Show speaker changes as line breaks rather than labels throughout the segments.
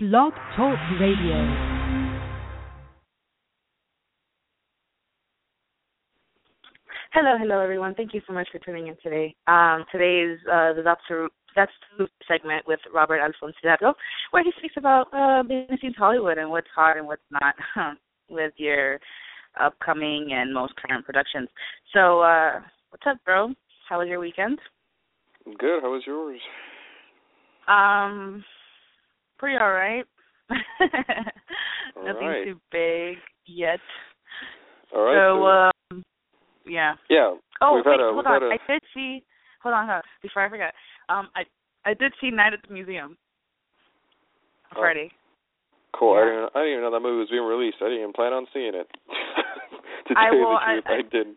Blog Talk Radio.
Hello, hello everyone. Thank you so much for tuning in today. Um, today is uh, the That's True, That's True segment with Robert Alfonso, where he speaks about uh, business in Hollywood and what's hot and what's not with your upcoming and most current productions. So, uh, what's up, bro? How was your weekend?
Good. How was yours?
Um, pretty all right.
All
Nothing
right.
too big yet.
All right.
so, um, yeah.
yeah,
Oh, wait,
a
hold on.
a
I did see. Hold on, hold on. Before I forget, um, I I did see Night at the Museum
Oh.
Friday.
cool. I didn't I didn't even know that movie was being released. I didn't even plan on seeing it. to
I
tell you
will-
the truth,
I-
I, didn't.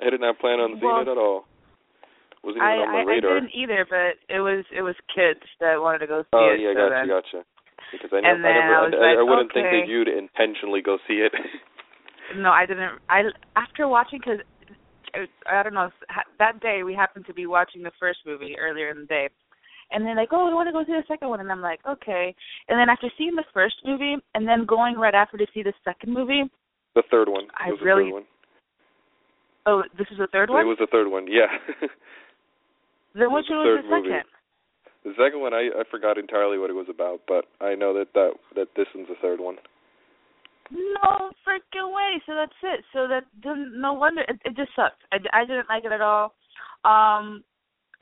I did not plan on seeing
Well,
it at all. Wasn't even
I,
on my
I I didn't either, but it was it was kids that wanted to go see
oh
it.
yeah,
so
gotcha,
then,
gotcha. Because I,
And
never, I never,
I
I,
like,
I wouldn't think that you'd intentionally go see it.
No, I didn't. I after watching because I don't know that day we happened to be watching the first movie earlier in the day, and they're like, "Oh, we want to go see the second one," and I'm like, "Okay." And then after seeing the first movie and then going right after to see the second movie,
the third one.
I really-
the third one.
oh, this is the third one.
It was the third one. Yeah.
then which
the
one was the
movie.
second?
The second one, I I forgot entirely what it was about, but I know that that that this one's the third one.
No freaking way. So that's it. So that no wonder it, it just sucked. I, I didn't like it at all. Um,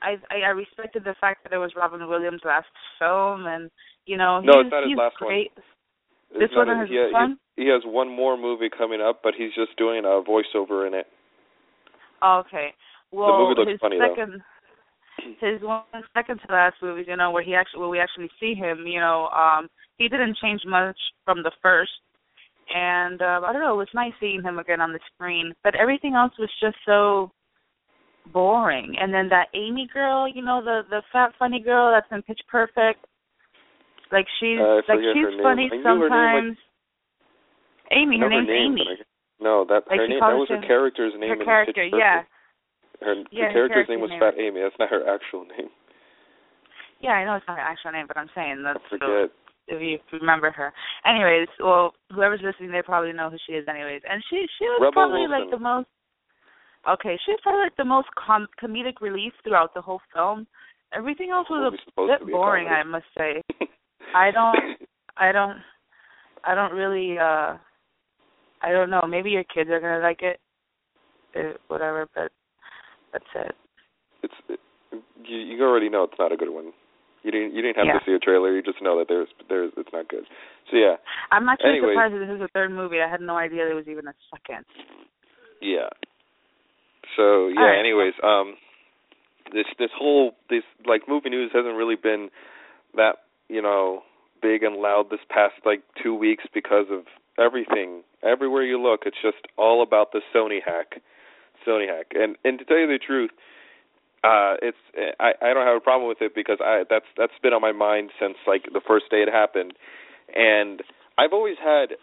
I, I I respected the fact that it was Robin Williams' last film, and you know
No,
he's,
it's not his last one.
great.
It's
This wasn't his
he,
one?
He, he has one more movie coming up, but he's just doing a voiceover in it.
Oh, okay. Well, the
movie looks
his
funny, though.
His one second to last movie, you know, where he actually, where we actually see him, you know, um, he didn't change much from the first, and uh, I don't know, it was nice seeing him again on the screen, but everything else was just so boring. And then that Amy girl, you know, the the fat funny girl that's in Pitch Perfect, like she's
Uh,
like she's funny
knew her like-
sometimes. Amy, her name's
name,
Amy.
I- no, that
Like,
her name. That was her character's name.
Her
in
character, yeah.
Her,
Yeah,
the
her
character's name was
name
Fat Amy. That's not her actual name.
Yeah, I know it's not her actual name, but I'm saying that's I
forget.
if you remember her. Anyways, well, whoever's listening, they probably know who she is. Anyways, and she she was
Rebel
probably
Wilson.
like the most. Okay, she was probably like the most com- comedic relief throughout the whole film. Everything else was a bit boring, I must say. I don't, I don't, I don't really. uh I don't know. Maybe your kids are gonna like it, uh, whatever. But that's it.
it's it, you, you already know it's not a good one. You didn't you didn't have
Yeah.
to see a trailer. You just know that there's there's it's not good. So yeah,
I'm actually
Anyways.
surprised that this is the third movie. I had no idea there was even a second.
yeah. So yeah.
right.
Anyways, um, this this whole this like movie news hasn't really been that you know big and loud this past like two weeks because of everything. Everywhere you look, it's just all about the Sony hack, Sony hack. And and to tell you the truth, uh, it's I I don't have a problem with it because I that's that's been on my mind since like the first day it happened, and I've always had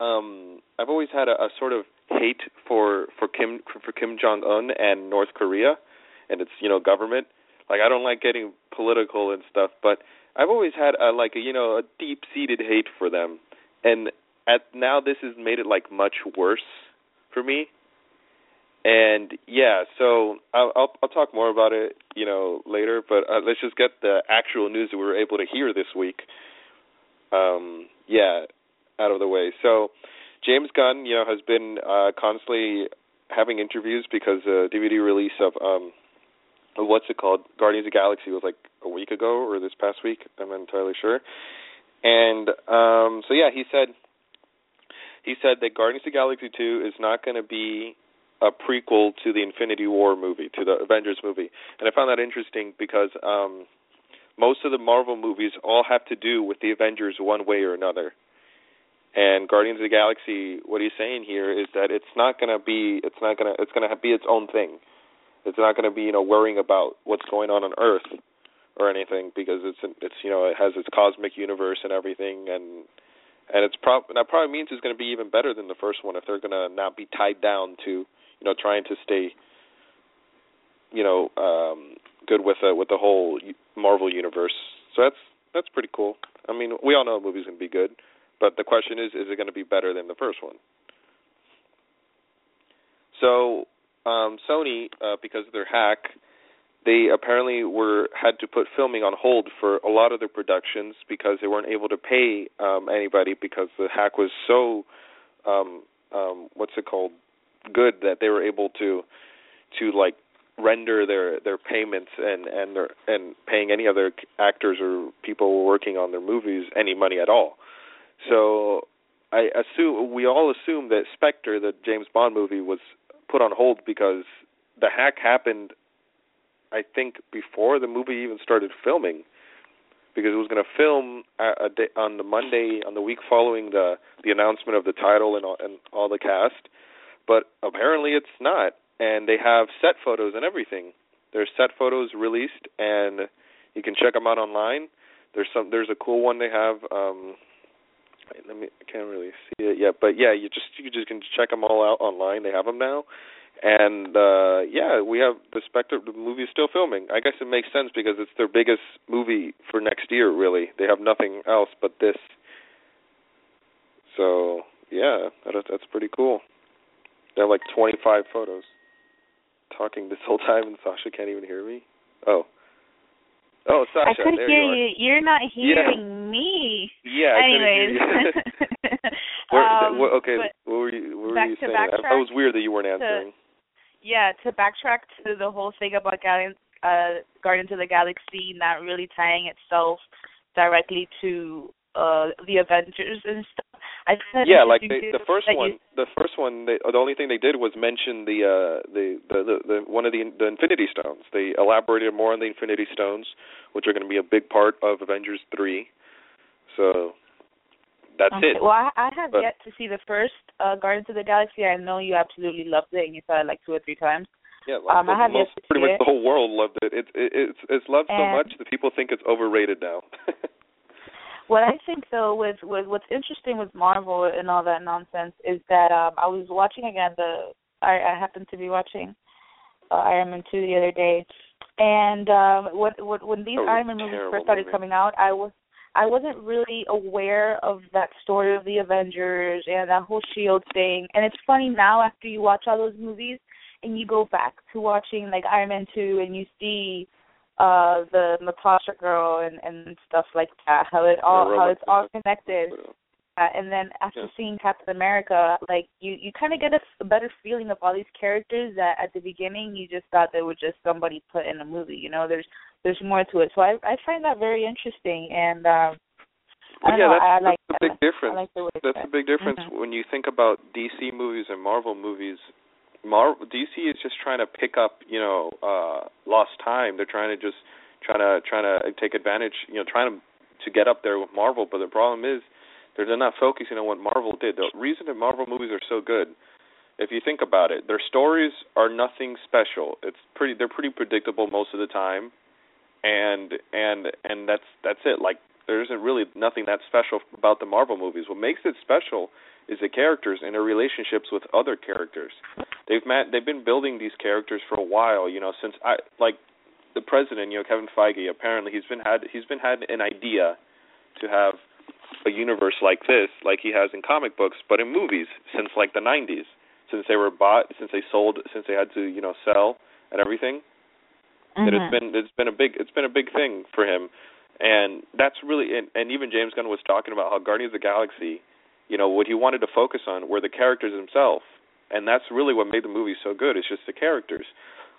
um I've always had a, a sort of hate for for Kim for Kim Jong Un and North Korea and its you know government. Like I don't like getting political and stuff, but I've always had a like a you know a deep seated hate for them, and at now this has made it like much worse for me. And yeah, so I'll I'll, I'll talk more about it you know later, but uh, let's just get the actual news that we were able to hear this week. Um, yeah, out of the way. So James Gunn, you know, has been uh, constantly having interviews because the DVD release of um, what's it called, Guardians of Galaxy, was like a week ago or this past week. I'm not entirely sure. And um, so yeah, he said he said that Guardians of Galaxy 2 is not going to be a prequel to the Infinity War movie, to the Avengers movie. And I found that interesting because um most of the Marvel movies all have to do with the Avengers one way or another. And Guardians of the Galaxy, what he's saying here is that it's not going to be it's not going to it's going to be its own thing. It's not going to be, you know, worrying about what's going on on Earth or anything because it's it's you know, it has its cosmic universe and everything and and it's prob that probably means it's going to be even better than the first one if they're going to not be tied down to you know trying to stay you know um good with uh, with the whole Marvel universe. So that's that's pretty cool. I mean, we all know the movie's going to be good, but the question is, is it going to be better than the first one? So, um, Sony, uh, because of their hack, they apparently were had to put filming on hold for a lot of their productions because they weren't able to pay um, anybody because the hack was so um, um, what's it called good that they were able to to like render their their payments and and their and paying any other actors or people working on their movies any money at all. So I assume we all assume that Spectre, the James Bond movie, was put on hold because the hack happened. I think before the movie even started filming, because it was going to film a, a day, on the Monday on the week following the the announcement of the title and all, and all the cast, but apparently it's not and they have set photos and everything. There's set photos released, and you can check them out online. There's some. There's a cool one they have. Um, let me. I can't really see it yet, but yeah, you just you just can check them all out online. They have them now, and uh yeah, we have the Spectre. The movie is still filming. I guess it makes sense because it's their biggest movie for next year. Really, they have nothing else but this. So yeah, that, that's pretty cool. They have like 25 photos talking this whole time and Sasha can't even hear me? Oh. Oh, Sasha,
I could hear
you,
you. You're not hearing
yeah.
me.
Yeah. I
Anyways.
Where,
um,
what, okay. What were you? What were you saying? I, it was weird that you weren't answering.
To, yeah, to backtrack to the whole thing about Guardians, uh, Guardians of the Galaxy not really tying itself directly to uh the Avengers and stuff.
Yeah, like they, the first one, the first one, they, the only thing they did was mention the uh the, the the the one of the the Infinity Stones. They elaborated more on the Infinity Stones, which are going to be a big part of Avengers three. So that's
okay.
it.
Well, I, I have
but,
yet to see the first uh Guardians of the Galaxy. I know you absolutely loved it, and you saw it like two or three times.
Yeah, like
um, I have
most,
yet to
pretty much
it.
the whole world loved it. It's it, it's it's loved
and,
so much that people think it's overrated now.
What I think though with, with what's interesting with Marvel and all that nonsense is that um I was watching again the I, I happened to be watching uh, Iron Man two the other day, and um what what when these Iron Man movies first started
movie.
coming out, I was I wasn't really aware of that story of the Avengers and that whole Shield thing. And it's funny now after you watch all those movies and you go back to watching like Iron Man two and you see uh the Natasha girl and and stuff like that. How it all how it's all connected. Uh, and then after
Yeah.
seeing Captain America, like you you kind of get a, a better feeling of all these characters that at the beginning you just thought they were just somebody put in a movie. You know, there's there's more to it. So I I find that very interesting and. um I don't
yeah,
know,
that's,
I like
that's the
I
big difference.
Like
that's the big difference
Mhm.
when you think about DC movies and Marvel movies. Marvel DC is just trying to pick up, you know, uh lost time. They're trying to just trying to trying to take advantage, you know, trying to to get up there with Marvel. But the problem is they're not focusing on what Marvel did. The reason that Marvel movies are so good, if you think about it, their stories are nothing special. It's pretty they're pretty predictable most of the time, and and and that's that's it. Like there isn't really nothing that special about the Marvel movies. What makes it special is the characters and their relationships with other characters. They've met, they've been building these characters for a while, you know, since I like the president, you know, Kevin Feige. Apparently, he's been had he's been had an idea to have a universe like this, like he has in comic books, but in movies since like the 90s, since they were bought, since they sold, since they had to, you know, sell and everything. That it's
mm-hmm.
been it's been a big it's been a big thing for him, and that's really and, and even James Gunn was talking about how Guardians of the Galaxy, you know, what he wanted to focus on were the characters themselves, and that's really what made the movie so good. It's just the characters.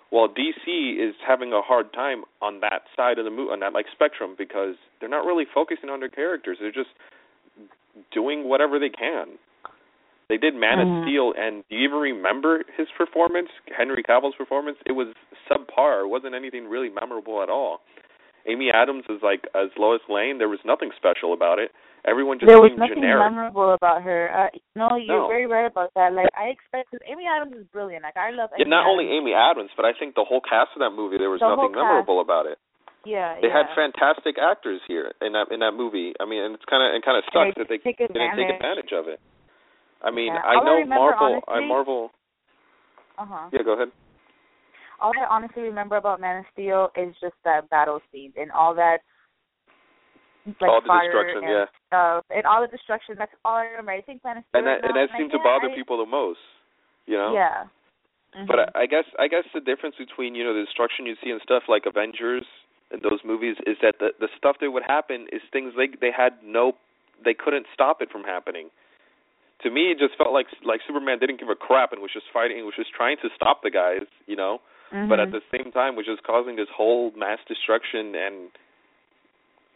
While DC is having a hard time on that side of the movie, on that like spectrum, because they're not really focusing on their characters. They're just doing whatever they can. They did Man
Mhm.
of Steel, and do you even remember his performance, Henry Cavill's performance? It was subpar. It wasn't anything really memorable at all. Amy Adams is like as Lois Lane. There was nothing special about it. Everyone just
there was
seemed
nothing
generic.
memorable about her. Uh, no, you're
No.
very right about that. Like I expect, Amy Adams is brilliant. Like I love.
Yeah,
Amy
not only
Adams.
Amy Adams, but I think the whole cast of that movie there was
The
nothing memorable about it.
Yeah,
They
yeah.
had fantastic actors here in that in that movie. I mean, and it's kind of it kind of sucks that they didn't take
advantage.
of it. I mean,
Yeah.
I
All I
know
remember,
Marvel. I Marvel.
Uh huh.
Yeah, go ahead.
All I honestly remember about Man of Steel is just that battle scene and all that like
all the destruction,
and
yeah.
stuff and all the destruction. That's all I remember. I think of
And that and that seemed to bother
I-
people the most. You know.
Yeah. Mhm.
But I, I guess I guess the difference between you know the destruction you see in stuff like Avengers and those movies is that the the stuff that would happen is things they they had no they couldn't stop it from happening. To me, it just felt like like Superman didn't give a crap and was just fighting, was just trying to stop the guys, you know. But at
Mhm.
the same time, was just causing this whole mass destruction and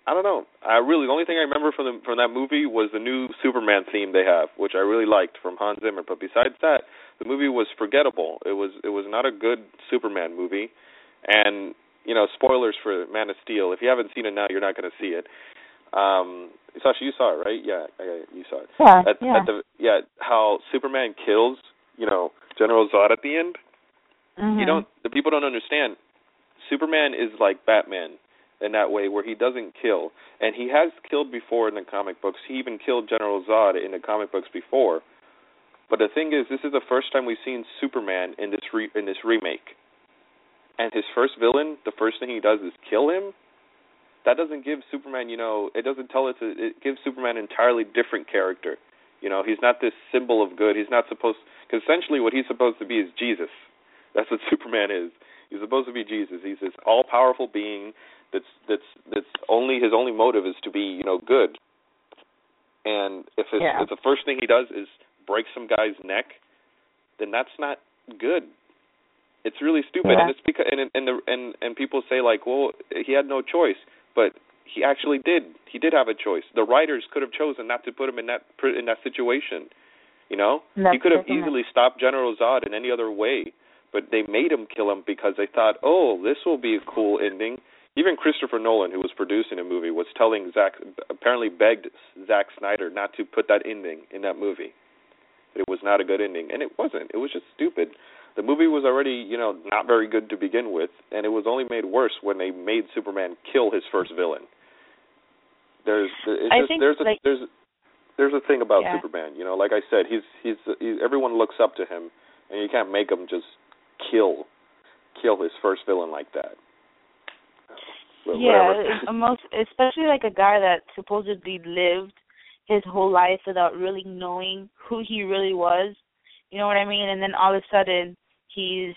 I don't know. I really the only thing I remember from the from that movie was the new Superman theme they have, which I really liked from Hans Zimmer. But besides that, the movie was forgettable. It was it was not a good Superman movie, and you know spoilers for Man of Steel. If you haven't seen it now, you're not going to see it. Um, Sasha, you saw it, right? Yeah, okay, you saw it.
yeah,
At,
yeah.
at the yeah, how Superman kills you know General Zod at the end.
Mhm.
You don't the people don't understand. Superman is like Batman in that way where he doesn't kill. And he has killed before in the comic books. He even killed General Zod in the comic books before. But the thing is this is the first time we've seen Superman in this re- in this remake. And his first villain, the first thing he does is kill him. That doesn't give Superman, you know, it doesn't tell us it gives Superman an entirely different character. You know, he's not this symbol of good. He's not supposed cuz essentially what he's supposed to be is Jesus. That's what Superman is. He's supposed to be Jesus. He's this all-powerful being that's that's that's only his only motive is to be you know good. And if his,
Yeah.
if the first thing he does is break some guy's neck, then that's not good. It's really stupid,
Yeah.
and it's because and and the and and people say like, well, he had no choice, but he actually did. He did have a choice. The writers could have chosen not to put him in that in that situation. You know,
That's
he could have easily stopped General Zod in any other way, but they made him kill him because they thought, oh, this will be a cool ending. Even Christopher Nolan, who was producing the movie, was telling Zack, apparently begged Zack Snyder not to put that ending in that movie. It was not a good ending, and it wasn't. It was just stupid. The movie was already, you know, not very good to begin with, and it was only made worse when they made Superman kill his first villain. There's, it's
I
just,
think,
there's a,
like-
there's, a, there's a thing about
Yeah.
Superman. You know, like I said, he's, he's, he's, everyone looks up to him, and you can't make him just kill, kill his first villain like that.
Yeah, most especially like a guy that supposedly lived his whole life without really knowing who he really was. You know what I mean? And then all of a sudden he's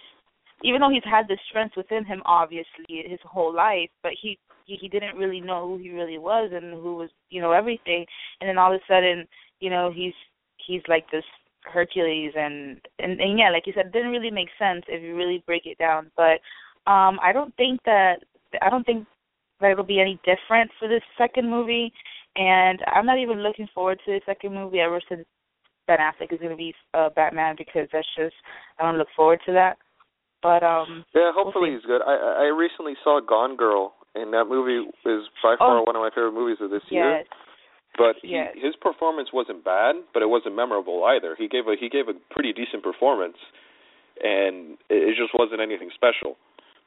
even though he's had the strength within him obviously his whole life, but he he, he didn't really know who he really was and who was, you know, everything. And then all of a sudden, you know, he's he's like this Hercules and and, and yeah, like you said, it didn't really make sense if you really break it down. But um I don't think that I don't think that it'll be any different for this second movie. And I'm not even looking forward to the second movie ever since Ben Affleck is going to be uh, Batman because that's just I don't look forward to that. But um
Yeah, hopefully
see.
he's good. I I recently saw Gone Girl, and that movie is by far
Oh.
one of my favorite movies of this year.
yes,
But he,
yes.
his performance wasn't bad, but it wasn't memorable either. He gave a he gave a pretty decent performance, and it, it just wasn't anything special.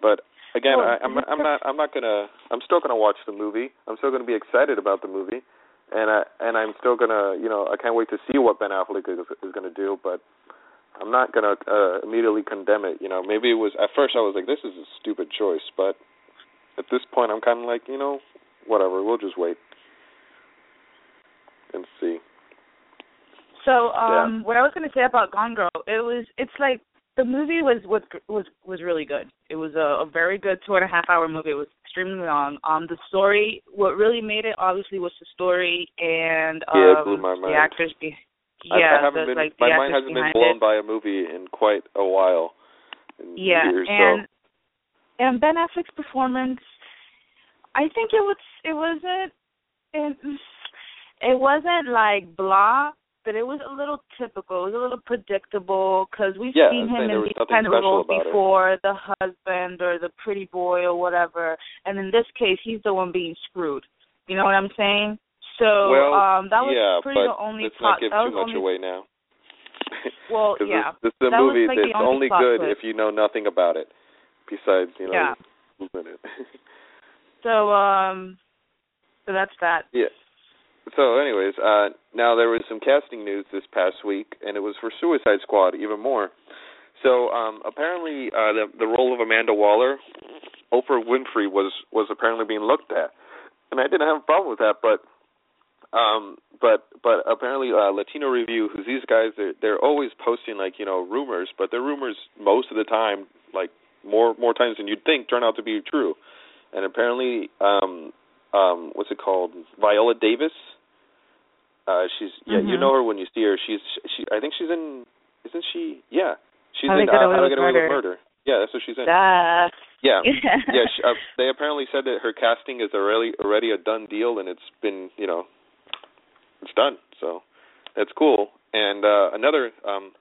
But again,
Well,
I, I'm I'm not I'm not gonna I'm still gonna watch the movie. I'm still gonna be excited about the movie, and I and I'm still gonna you know I can't wait to see what Ben Affleck is is gonna do. But I'm not gonna uh, immediately condemn it. You know, maybe it was at first I was like this is a stupid choice, but at this point I'm kind of like you know whatever. We'll just wait and see.
So um what I was going to say about Gone Girl, it was it's like the movie was was was was really good. It was a, a very good two and a half hour movie. It was extremely long. Um the story what really made it obviously was the story and um
Yeah, blew my mind.
the actors be yeah,
I, haven't
the,
been
like
my mind hasn't been blown
it.
by a movie in quite a while.
Yeah,
years,
and
so
and Ben Affleck's performance, I think it was it wasn't it, it wasn't like blah, but it was a little typical. It was a little predictable because we've
Yeah,
seen him in these kind of roles
about it.
before, the husband or the pretty boy or whatever. And in this case, he's the one being screwed. You know what I'm saying? So
well,
um that was
yeah,
pretty
but
the only
let's
plot.
not give
that
too much
only,
away now.
well, yeah,
this, this is a
that
movie
like
that's
only
only good if you know nothing about it. Besides, you know,
Yeah.
who's in it.
So um so that's that.
Yeah. So, anyways, uh, now there was some casting news this past week, and it was for Suicide Squad even more. So, um, apparently, uh, the the role of Amanda Waller, Oprah Winfrey was was apparently being looked at, and I didn't have a problem with that, but um but but apparently uh Latino Review, who's these guys they're they're always posting like, you know, rumors, but their rumors most of the time, like more more times than you'd think, turn out to be true. And apparently um um what's it called? Viola Davis. Uh she's yeah,
mm-hmm.
you know her when you see her. She's she I think she's in isn't she? Yeah. She's
How
in uh, How to Get Away
Murder.
with Murder. Yeah, that's what she's in. Yeah, yeah. She, uh, they apparently said that her casting is already already a done deal, and it's been you know, it's done. So that's cool. And uh another um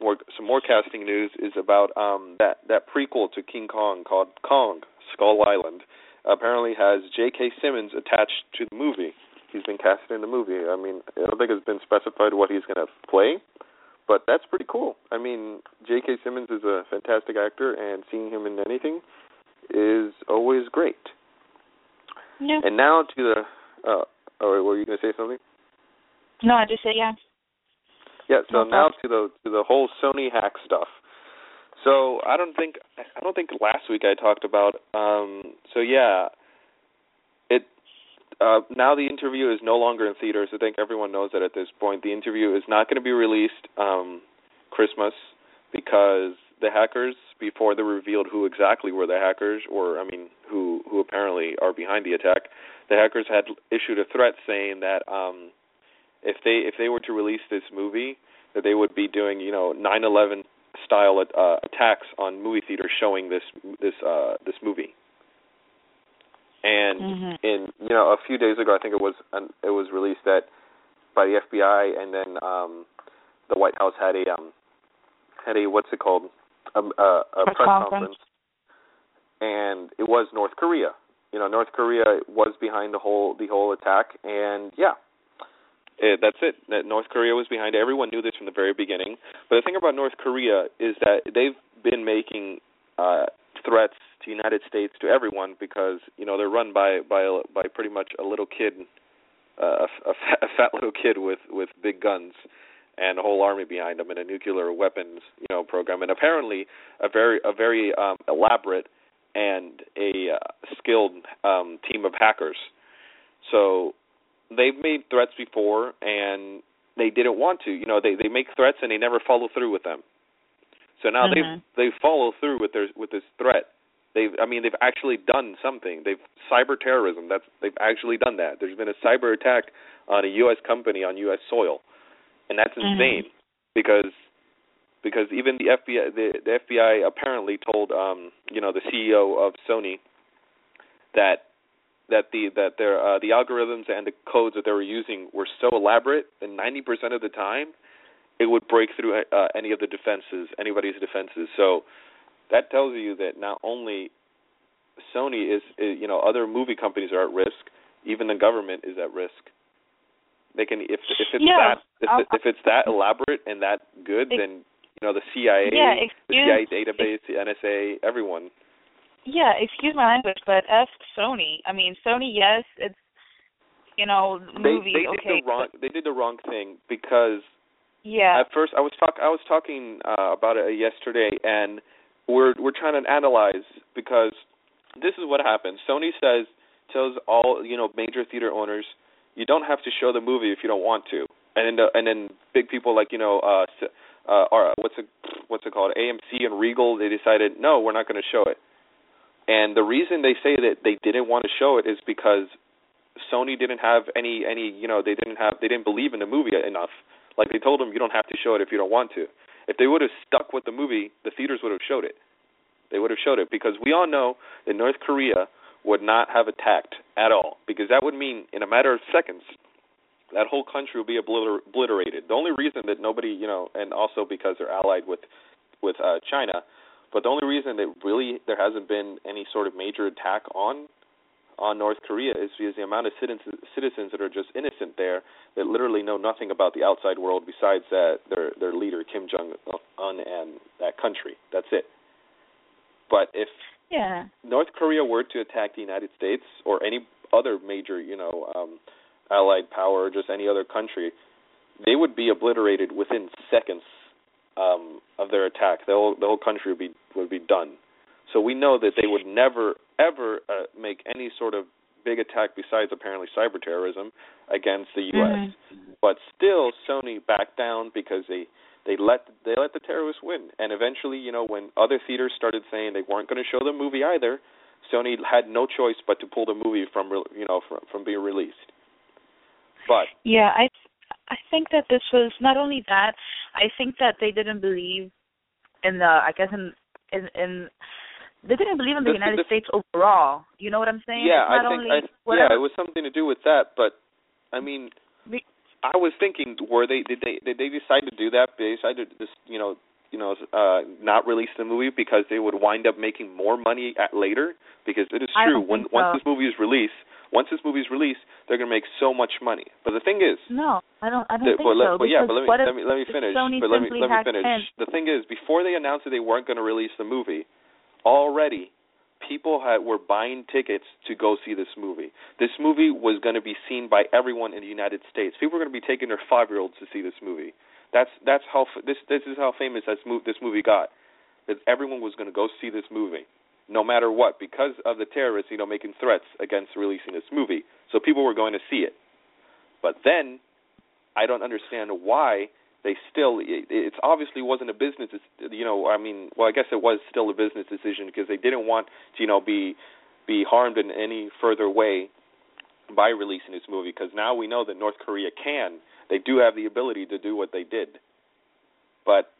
more some more casting news is about um that that prequel to King Kong called Kong Skull Island. Apparently has J.K. Simmons attached to the movie. He's been casted in the movie. I mean, I don't think it's been specified what he's going to play, but that's pretty cool. I mean, J.K. Simmons is a fantastic actor, and seeing him in anything is always great.
Yeah.
And now to the. Uh, oh, were you going to say something?
No, I just said yeah.
Yeah. So
No
now to the to the whole Sony hack stuff. So I don't think I don't think last week I talked about. Um, so yeah, it uh, now the interview is no longer in theaters. I think everyone knows that at this point. The interview is not going to be released um, Christmas because the hackers, before they revealed who exactly were the hackers, or I mean, who who apparently are behind the attack, the hackers had issued a threat saying that um, if they if they were to release this movie, that they would be doing you know 9/11 style uh, attacks on movie theaters showing this this uh, this movie. And
Mhm.
in you know a few days ago, I think it was um, it was released that by the FBI, and then um, the White House had a um, had a what's it called a, a, a
Press
press
conference.
conference, and it was North Korea. You know, North Korea was behind the whole the whole attack, and yeah, it, that's it. That North Korea was behind it. Everyone knew this from the very beginning. But the thing about North Korea is that they've been making uh, threats to the United States to everyone because you know they're run by by by pretty much a little kid, uh, a, a, fat, a fat little kid with with big guns and a whole army behind them and a nuclear weapons you know program and apparently a very a very um, elaborate and a uh, skilled um, team of hackers. So they've made threats before and they didn't want to. You know, they they make threats and they never follow through with them. So now
Mhm.
they've they follow through with their with this threat. They've I mean they've actually done something. They've cyber terrorism. That's they've actually done that. There's been a cyber attack on a US company on US soil. And that's
Mhm.
insane because because even the FBI the, the FBI apparently told um you know the CEO of Sony that that the that their uh, the algorithms and the codes that they were using were so elaborate that 90% of the time it would break through uh, any of the defenses anybody's defenses. So that tells you that not only Sony is, is you know other movie companies are at risk even the government is at risk. They can if if it's
Yeah,
that if,
I'll-
if it's that elaborate and that good
Ex-
then you know the CIA
Yeah,
the CIA database the NSA everyone
Yeah, excuse my language, but F Sony. I mean, Sony, yes, it's you know
they
movies.
they did the wrong
but-
they did the wrong thing because
yeah,
at first I was talk I was talking uh, about it yesterday and we're we're trying to analyze because this is what happens. Sony says tells all you know major theater owners you don't have to show the movie if you don't want to. And then the, and then big people like you know uh s- uh or what's it what's it called AMC and Regal they decided no we're not going to show it. And the reason they say that they didn't want to show it is because Sony didn't have any any you know they didn't have they didn't believe in the movie enough. Like they told them you don't have to show it if you don't want to. If they would have stuck with the movie, the theaters would have showed it. They would have showed it because we all know that North Korea would not have attacked at all because that would mean in a matter of seconds that whole country would be obliter- obliterated. The only reason that nobody, you know, and also because they're allied with with uh China, but the only reason that really there hasn't been any sort of major attack on on North Korea is because the amount of citizens citizens that are just innocent there that literally know nothing about the outside world besides that their their leader Kim Jong Un and that country. That's it. But if
yeah,
North Korea were to attack the United States or any other major, you know, um, allied power or just any other country, they would be obliterated within seconds um, of their attack. The whole the whole country would be would be done. So we know that they would never ever uh, make any sort of big attack besides apparently cyber terrorism against the U.S.
Mm-hmm.
But still, Sony backed down because they they let they let the terrorists win. And eventually, you know, when other theaters started saying they weren't going to show the movie either, Sony had no choice but to pull the movie from you know from from being released. But
yeah, I I think that this was not only that. I think that they didn't believe in the. I guess in in in. They didn't believe in the
This-
United
this-
States overall. You know what I'm saying?
yeah,
not
I think
only
I, yeah, it was something to do with that. But I mean,
Be-
I was thinking, were they did they did they decide to do that? They decided to just you know you know uh not release the movie because they would wind up making more money at later. Because it is true when
think
once this movie is released, once this movie is released, they're gonna make so much money. But the thing is,
No, I don't. I don't
the-
think
but, let,
so.
but yeah, but let me let me let me finish.
Sony
but let me let me finish.
in?
The thing is, before they announced that they weren't going to release the movie, already people had were buying tickets to go see this movie. This movie was going to be seen by everyone in the United States. People were going to be taking their five year olds to see this movie. That's that's how f- this this is how famous this movie this movie got. That everyone was going to go see this movie, no matter what, because of the terrorists, you know, making threats against releasing this movie. So people were going to see it. But then, I don't understand why they still. It, it's obviously wasn't a business. You know, I mean, well, I guess it was still a business decision because they didn't want to, you know, be be harmed in any further way by releasing this movie. Because now we know that North Korea can. They do have the ability to do what they did. But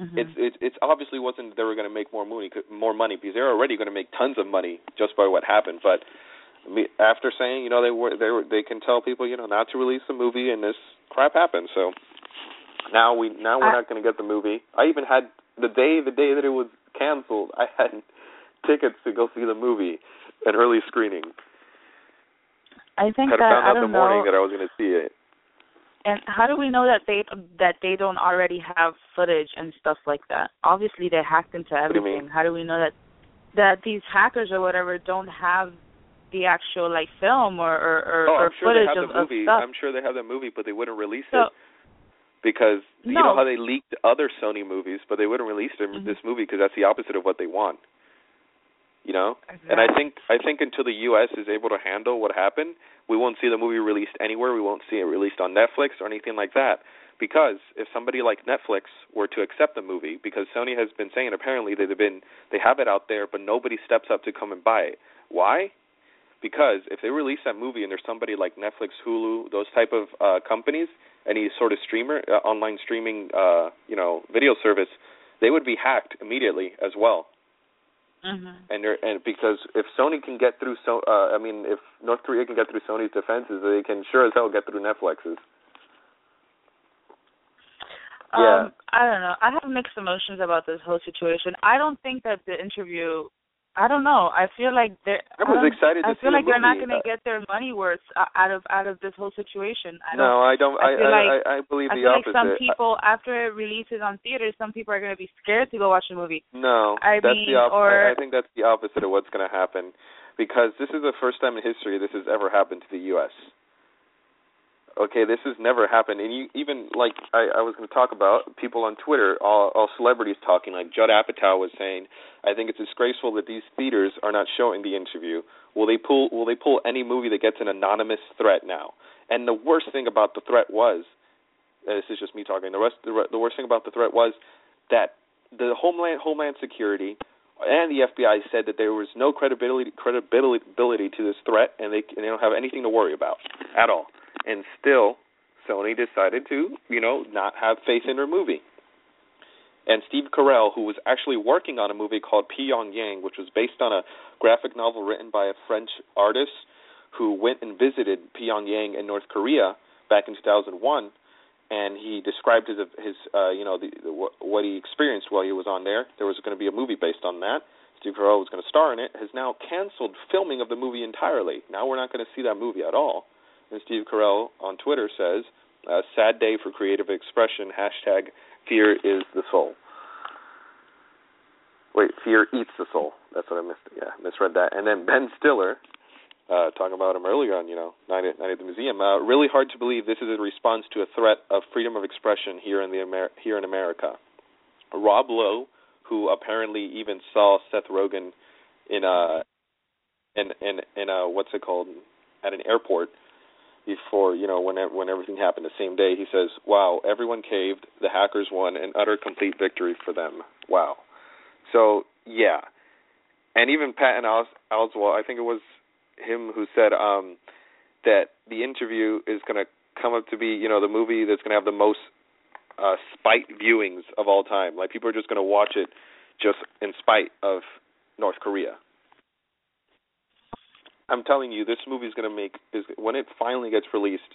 Mhm.
it's it, it's obviously wasn't they were going to make more money more money because they're already going to make tons of money just by what happened. But me, after saying you know they were they were they can tell people you know not to release the movie and this crap happened. So now we now we're
I-
not going to get the movie. I even had the day the day that it was canceled. I had tickets to go see the movie at early screening.
I think
had
that
found
I
out the
don't
morning
know.
that I was going to see it.
And how do we know that they that they don't already have footage and stuff like that? Obviously, they hacked into everything. How do we know that that these hackers or whatever don't have the actual like film or or, or,
oh,
or
I'm sure they
footage
have
of,
the movie.
of stuff?
I'm sure they have the movie, but they wouldn't release
So-
it because you know how they leaked other Sony movies, but they wouldn't release them,
Mhm.
this movie because that's the opposite of what they want. You know, and I think I think until the U.S. is able to handle what happened, we won't see the movie released anywhere. We won't see it released on Netflix or anything like that. Because if somebody like Netflix were to accept the movie, because Sony has been saying apparently they've been they have it out there, but nobody steps up to come and buy it. Why? Because if they release that movie and there's somebody like Netflix, Hulu, those type of uh, companies, any sort of streamer, uh, online streaming, uh, you know, video service, they would be hacked immediately as well
Mhm.
and they're, and because if Sony can get through so uh I mean if North Korea can get through Sony's defenses, they can sure as hell get through Netflix's. Yeah.
Um, I don't know. I have mixed emotions about this whole situation. I don't think that the interview. I don't know. I feel like they're.
I was
don't-
excited to
I feel like they're not going to get their money worth out of out of this whole situation. I don't,
no, I don't.
I
I
feel
I,
like-
I, I believe
I
the
feel like some people, after it releases on theaters, some people are going to be scared to go watch the movie.
no,
I
that's
mean,
the opposite.
or-
I, I think that's the opposite of what's going to happen, because this is the first time in history this has ever happened to the U.S. Okay, this has never happened, and you even like I, I was going to talk about people on Twitter, all, all celebrities talking. Like Judd Apatow was saying, I think it's disgraceful that these theaters are not showing the interview. Will they pull? Will they pull any movie that gets an anonymous threat now? And the worst thing about the threat was, this is just me talking. The rest, the, the worst thing about the threat was that the Homeland Homeland Security and the FBI said that there was no credibility credibility to this threat, and they and they don't have anything to worry about at all. And still, Sony decided to, you know, not have faith in her movie. And Steve Carell, who was actually working on a movie called Pyongyang, which was based on a graphic novel written by a French artist who went and visited Pyongyang in North Korea back in 2001, and he described his his uh, you know the, the what he experienced while he was on there. There was going to be a movie based on that. Steve Carell was going to star in it. Has now canceled filming of the movie entirely. Now we're not going to see that movie at all. And Steve Carell on Twitter says, uh, "Sad day for creative expression." Hashtag Fear is the soul. Wait, fear eats the soul. That's what I missed. Yeah, misread that. And then Ben Stiller, uh, talking about him earlier on, you know, Night at, Night at the Museum. Uh, really hard to believe this is a response to a threat of freedom of expression here in the Amer- here in America. Rob Lowe, who apparently even saw Seth Rogen in a in in in uh what's it called at an airport before you know when when everything happened the same day. He says, "Wow, everyone caved. The hackers won, an utter complete victory for them." Wow. So yeah, and even Patton Oswalt, I think it was him who said um, that the interview is going to come up to be you know the movie that's going to have the most uh, spite viewings of all time. Like people are just going to watch it just in spite of North Korea. I'm telling you, this movie is going to make is when it finally gets released,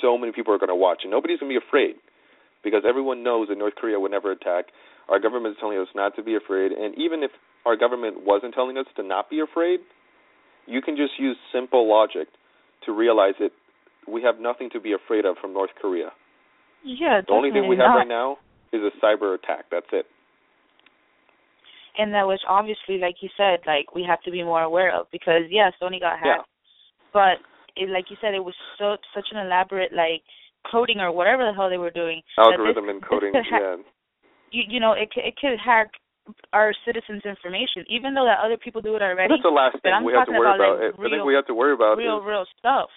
so many people are going to watch, and nobody's going to be afraid because everyone knows that North Korea would never attack. Our government is telling us not to be afraid, and even if our government wasn't telling us to not be afraid, you can just use simple logic to realize that we have nothing to be afraid of from North Korea.
Yeah,
the only thing we have
not.
right now is a cyber attack. That's it.
And that was obviously, like you said, like we have to be more aware of because yeah, Sony got hacked,
yeah.
but it, like you said, it was so such an elaborate like coding or whatever the hell they were doing.
Algorithm
this,
encoding.
This
yeah.
You you know it it could hack our citizens' information, even though that other people do it already.
That's the last thing we have to worry
about.
Like,
real,
I think we have to worry about
real,
is,
real stuff.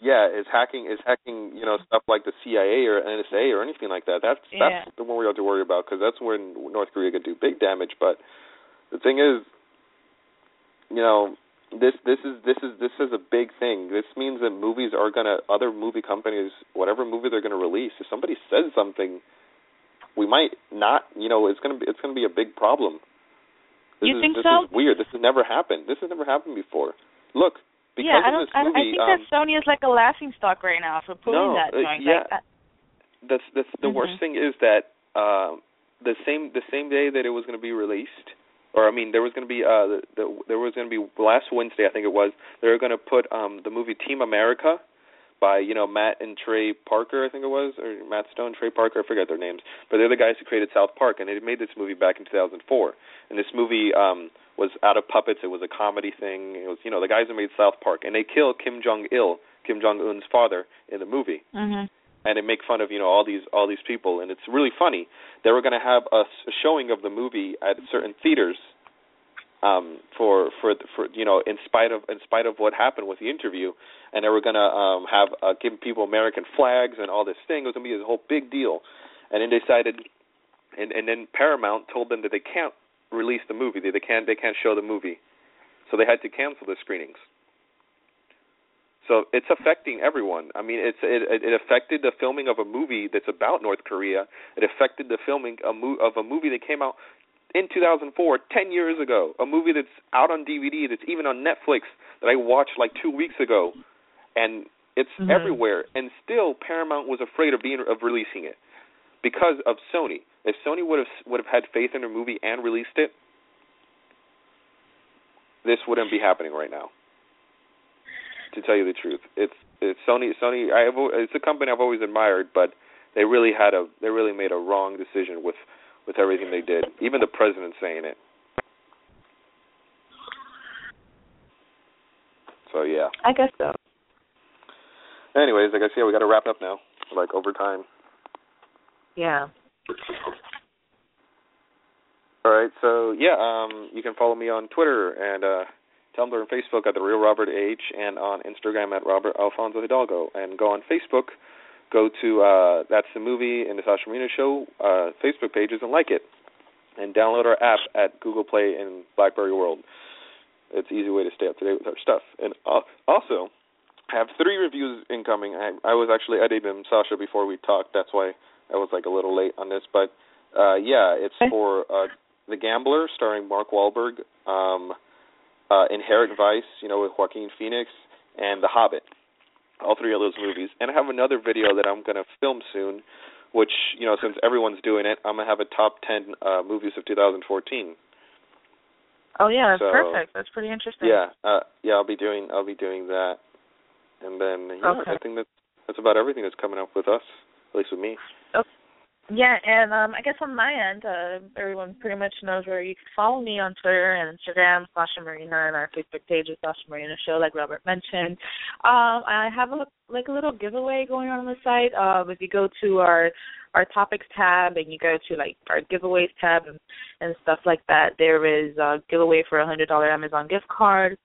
Yeah, is hacking is hacking you know stuff like the CIA or NSA or anything like that. That's
yeah.
that's the one we have to worry about because that's when North Korea could do big damage. But the thing is, you know, this this is this is this is a big thing. This means that movies are gonna other movie companies, whatever movie they're gonna release, if somebody says something, we might not. You know, it's gonna be it's gonna be a big problem. This
you
is,
think
this
so?
is weird. This has never happened. This has never happened before. Look, because
yeah, I
of
don't.
this movie,
I, I think
um,
that Sony is like a laughing stock right now for pulling
no,
that
uh,
joint.
yeah.
Like,
that's that's the
Mhm.
worst thing is that uh, the same the same day that it was going to be released, or I mean, there was going to be uh, the, the there was going to be last Wednesday, I think it was. They were going to put um the movie Team America by you know Matt and Trey Parker, I think it was, or Matt Stone, Trey Parker, I forget their names, but they're the guys who created South Park, and they made this movie back in 2004. And this movie um was out of puppets. It was a comedy thing. It was you know the guys who made South Park, and they kill Kim Jong Il, Kim Jong Un's father, in the movie
mhm.
And they make fun of you know all these all these people. And it's really funny they were going to have a, a showing of the movie at certain theaters um for for for you know in spite of in spite of what happened with the interview. And they were going to um have uh, give people american flags and all this thing. It was going to be a whole big deal. And then they decided and and then paramount told them that they can't release the movie. They, they can't they can't show the movie. So they had to cancel the screenings so it's affecting everyone. I mean, it's it, it affected the filming of a movie that's about North Korea. It affected the filming a mo- of a movie that came out in 2004, 10 years ago. A movie that's out on DVD, that's even on Netflix, that I watched like two weeks ago, and it's
Mhm.
everywhere. And still, Paramount was afraid of being of releasing it because of Sony. If Sony would have would have had faith in their movie and released it, this wouldn't be happening right now to tell you the truth. It's it's Sony. Sony. I have, it's a company I've always admired, but they really had a they really made a wrong decision with with everything they did. Even the president saying it. So yeah.
I guess so.
Anyways, like I said, we got to wrap up now. Like over time.
Yeah.
All right. So yeah, um, you can follow me on Twitter and uh Tumblr and Facebook at the Real Robert H, and on Instagram at Robert Alfonso Hidalgo. And go on Facebook, go to uh, That's the Movie and the Sasha Marina Show uh, Facebook pages and like it. And download our app at Google Play and BlackBerry World. It's an easy way to stay up to date with our stuff. And uh, also, I have three reviews incoming. I, I was actually editing them, Sasha, before we talked. That's why I was like a little late on this. But uh, yeah, it's for uh, The Gambler, starring Mark Wahlberg. Um, uh, Inherent Vice, you know, with Joaquin Phoenix, and The Hobbit. All three of those movies. And I have another video that I'm going to film soon, which, you know, since everyone's doing it, I'm going to have a top 10 uh, movies of 2014.
Oh yeah, that's
So,
perfect. That's pretty interesting.
Yeah, uh, yeah, I'll be doing I'll be doing that, and then yeah,
Okay.
I think that's that's about everything that's coming up with us, at least with me.
Yeah, and um I guess on my end, uh everyone pretty much knows where you can follow me on Twitter and Instagram, Sasha Marina, and our Facebook page is Sasha Marina Show, like Robert mentioned. Um I have a like a little giveaway going on on the site. Um if you go to our our topics tab and you go to like our giveaways tab and, and stuff like that, there is a giveaway for a hundred dollar Amazon gift card.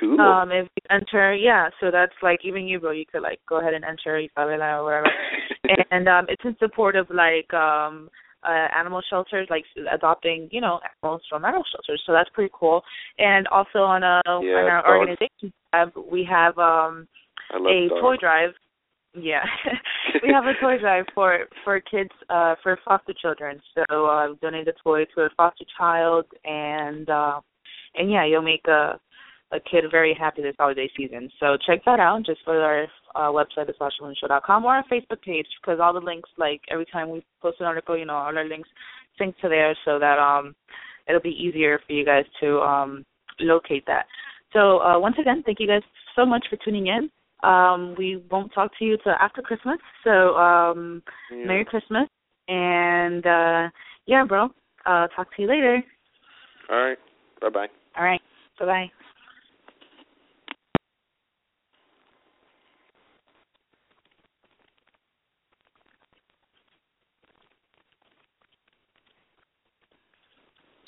Cool.
Um, if you enter, yeah, so that's like even you, bro. You could like go ahead and enter Isabela or whatever, and um, it's in support of like um uh, animal shelters, like adopting, you know, animals from animal shelters. So that's pretty cool. And also on a
Yeah,
on our
dogs.
organization tab, we have um a
dogs.
toy drive. Yeah, we have a toy drive for for kids uh for foster children. So uh donate a toy to a foster child and uh and yeah, you'll make a a kid very happy this holiday season. So check that out just for our uh, website, thesashamarinashow.com or our Facebook page because all the links, like every time we post an article, you know, all our links sync to there so that um it'll be easier for you guys to um locate that. So uh, once again, thank you guys so much for tuning in. Um, we won't talk to you till after Christmas, so um,
Yeah.
Merry Christmas, and uh, yeah, bro. Uh, talk to you later.
All right. Bye bye.
All right, bye bye.